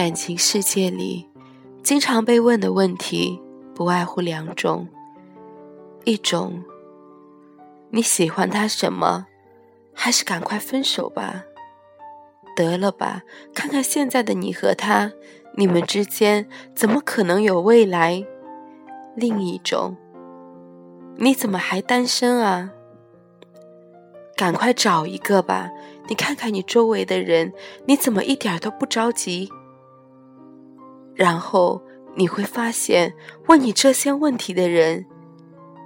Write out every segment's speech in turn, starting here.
感情世界里，经常被问的问题不外乎两种：一种，你喜欢他什么？还是赶快分手吧，得了吧！看看现在的你和他，你们之间怎么可能有未来？另一种，你怎么还单身啊？赶快找一个吧！你看看你周围的人，你怎么一点都不着急？然后你会发现，问你这些问题的人，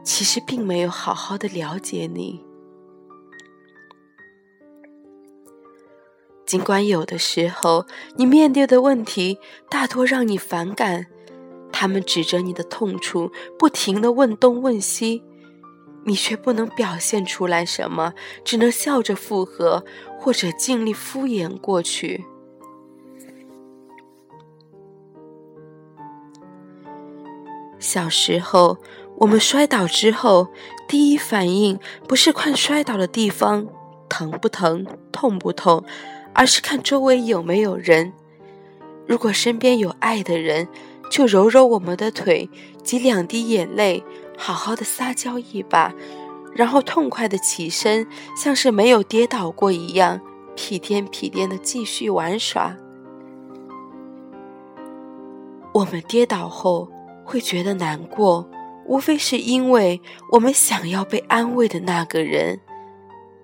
其实并没有好好的了解你。尽管有的时候，你面对的问题大多让你反感，他们指着你的痛处，不停的问东问西。你却不能表现出来什么，只能笑着附和，或者尽力敷衍过去。小时候，我们摔倒之后，第一反应不是看摔倒的地方疼不疼、痛不痛，而是看周围有没有人。如果身边有爱的人，就揉揉我们的腿，挤两滴眼泪。好好的撒娇一把，然后痛快的起身，像是没有跌倒过一样，屁颠屁颠的继续玩耍。我们跌倒后会觉得难过，无非是因为我们想要被安慰的那个人，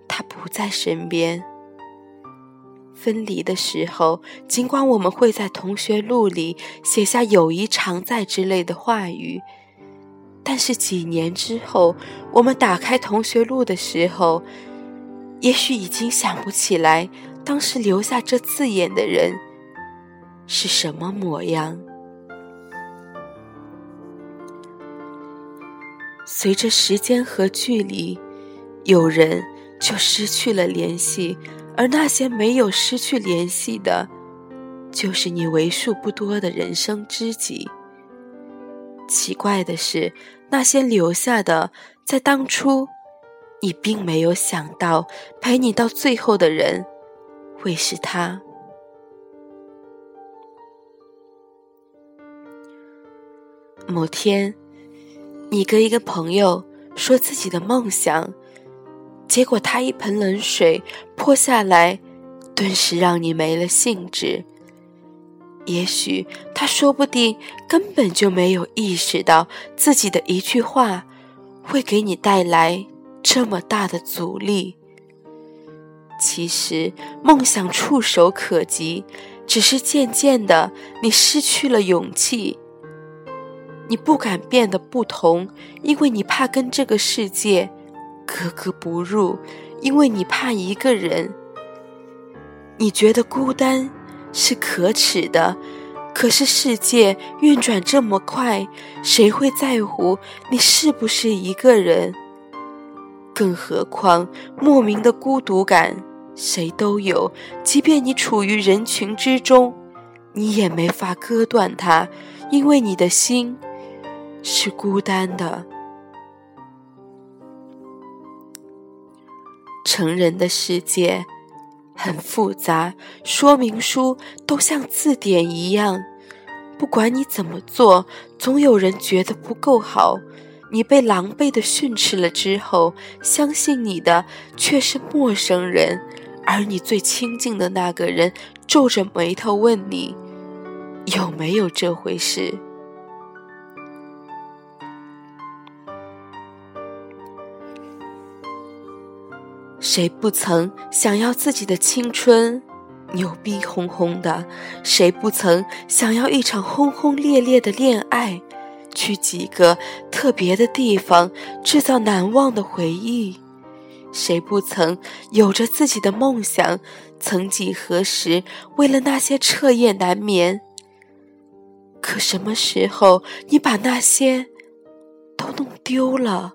他不在身边。分离的时候，尽管我们会在同学录里写下“友谊常在”之类的话语。但是几年之后，我们打开同学录的时候，也许已经想不起来当时留下这字眼的人是什么模样。随着时间和距离，有人就失去了联系，而那些没有失去联系的，就是你为数不多的人生知己。奇怪的是，那些留下的，在当初，你并没有想到陪你到最后的人，会是他。某天，你跟一个朋友说自己的梦想，结果他一盆冷水泼下来，顿时让你没了兴致。也许他说不定根本就没有意识到自己的一句话会给你带来这么大的阻力。其实梦想触手可及，只是渐渐的你失去了勇气。你不敢变得不同，因为你怕跟这个世界格格不入，因为你怕一个人。你觉得孤单。是可耻的，可是世界运转这么快，谁会在乎你是不是一个人？更何况莫名的孤独感，谁都有。即便你处于人群之中，你也没法割断它，因为你的心是孤单的。成人的世界。很复杂，说明书都像字典一样，不管你怎么做，总有人觉得不够好。你被狼狈的训斥了之后，相信你的却是陌生人，而你最亲近的那个人皱着眉头问你，有没有这回事。谁不曾想要自己的青春牛逼哄哄的？谁不曾想要一场轰轰烈烈的恋爱，去几个特别的地方制造难忘的回忆？谁不曾有着自己的梦想？曾几何时，为了那些彻夜难眠？可什么时候你把那些都弄丢了？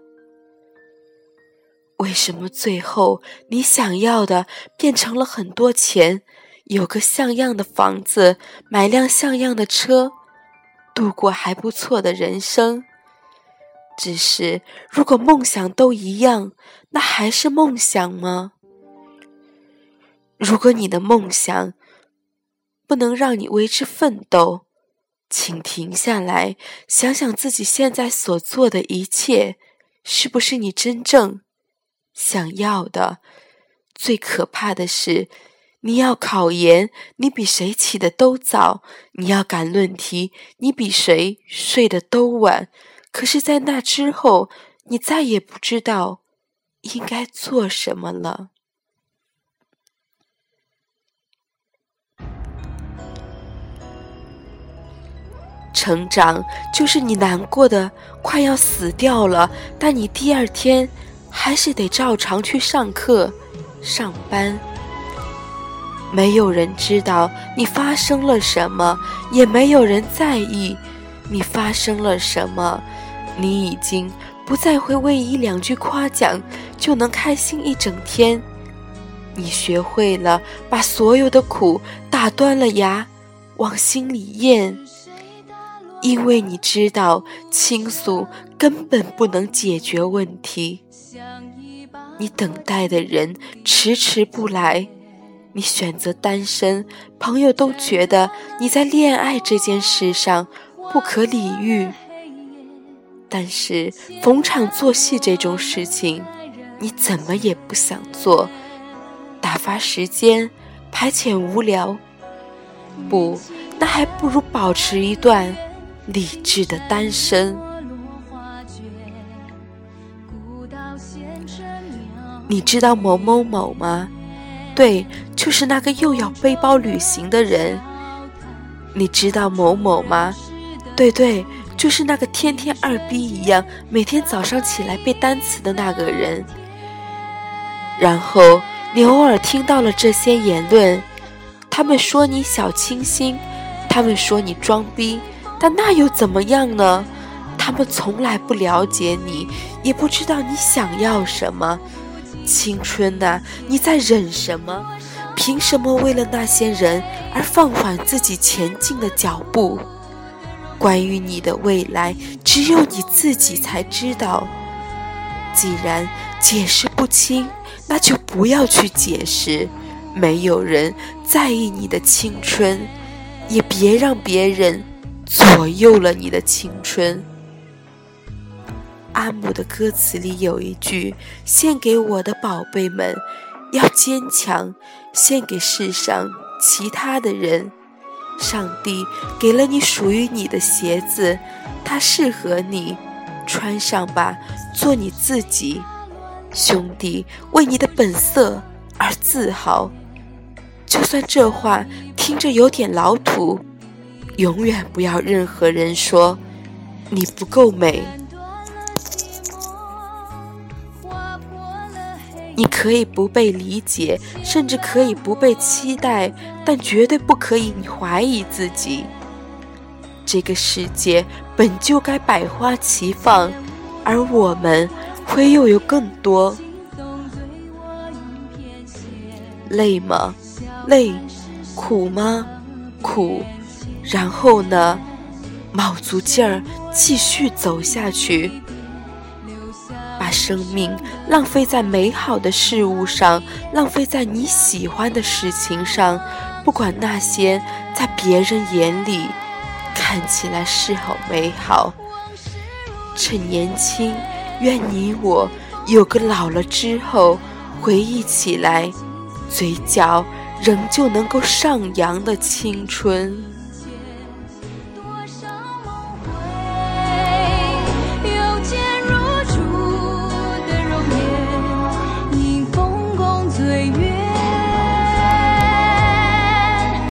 为什么最后你想要的变成了很多钱，有个像样的房子，买辆像样的车，度过还不错的人生？只是如果梦想都一样，那还是梦想吗？如果你的梦想不能让你为之奋斗，请停下来，想想自己现在所做的一切，是不是你真正想要的？最可怕的是，你要考研，你比谁起的都早；你要赶论题，你比谁睡得都晚。可是，在那之后，你再也不知道应该做什么了。成长就是你难过的快要死掉了，但你第二天还是得照常去上课、上班。没有人知道你发生了什么，也没有人在意你发生了什么。你已经不再会为一两句夸奖就能开心一整天。你学会了把所有的苦打断了牙往心里咽。因为你知道，倾诉根本不能解决问题。你等待的人迟迟不来，你选择单身，朋友都觉得你在恋爱这件事上不可理喻。但是逢场作戏这种事情，你怎么也不想做，打发时间，排遣无聊。不，那还不如保持一段。理智的单身，你知道某某某吗？对，就是那个又要背包旅行的人。你知道某某吗？对对，就是那个天天二逼一样，每天早上起来背单词的那个人。然后你偶尔听到了这些言论，他们说你小清新，他们说你装逼。但那又怎么样呢？他们从来不了解你，也不知道你想要什么。青春呐，你在忍什么？凭什么为了那些人而放缓自己前进的脚步？关于你的未来，只有你自己才知道。既然解释不清，那就不要去解释。没有人在意你的青春，也别让别人。左右了你的青春。阿姆的歌词里有一句：“献给我的宝贝们，要坚强。献给世上其他的人。上帝给了你属于你的鞋子，它适合你，穿上吧，做你自己。兄弟，为你的本色而自豪。就算这话听着有点老土。”永远不要任何人说你不够美。你可以不被理解，甚至可以不被期待，但绝对不可以你怀疑自己。这个世界本就该百花齐放，而我们会又有更多。累吗？累。苦吗？苦。然后呢，卯足劲儿继续走下去，生命浪费在美好的事物上，浪费在你喜欢的事情上，不管那些在别人眼里看起来是否美好。趁年轻，愿你我有个老了之后回忆起来，嘴角仍旧能够上扬的青春。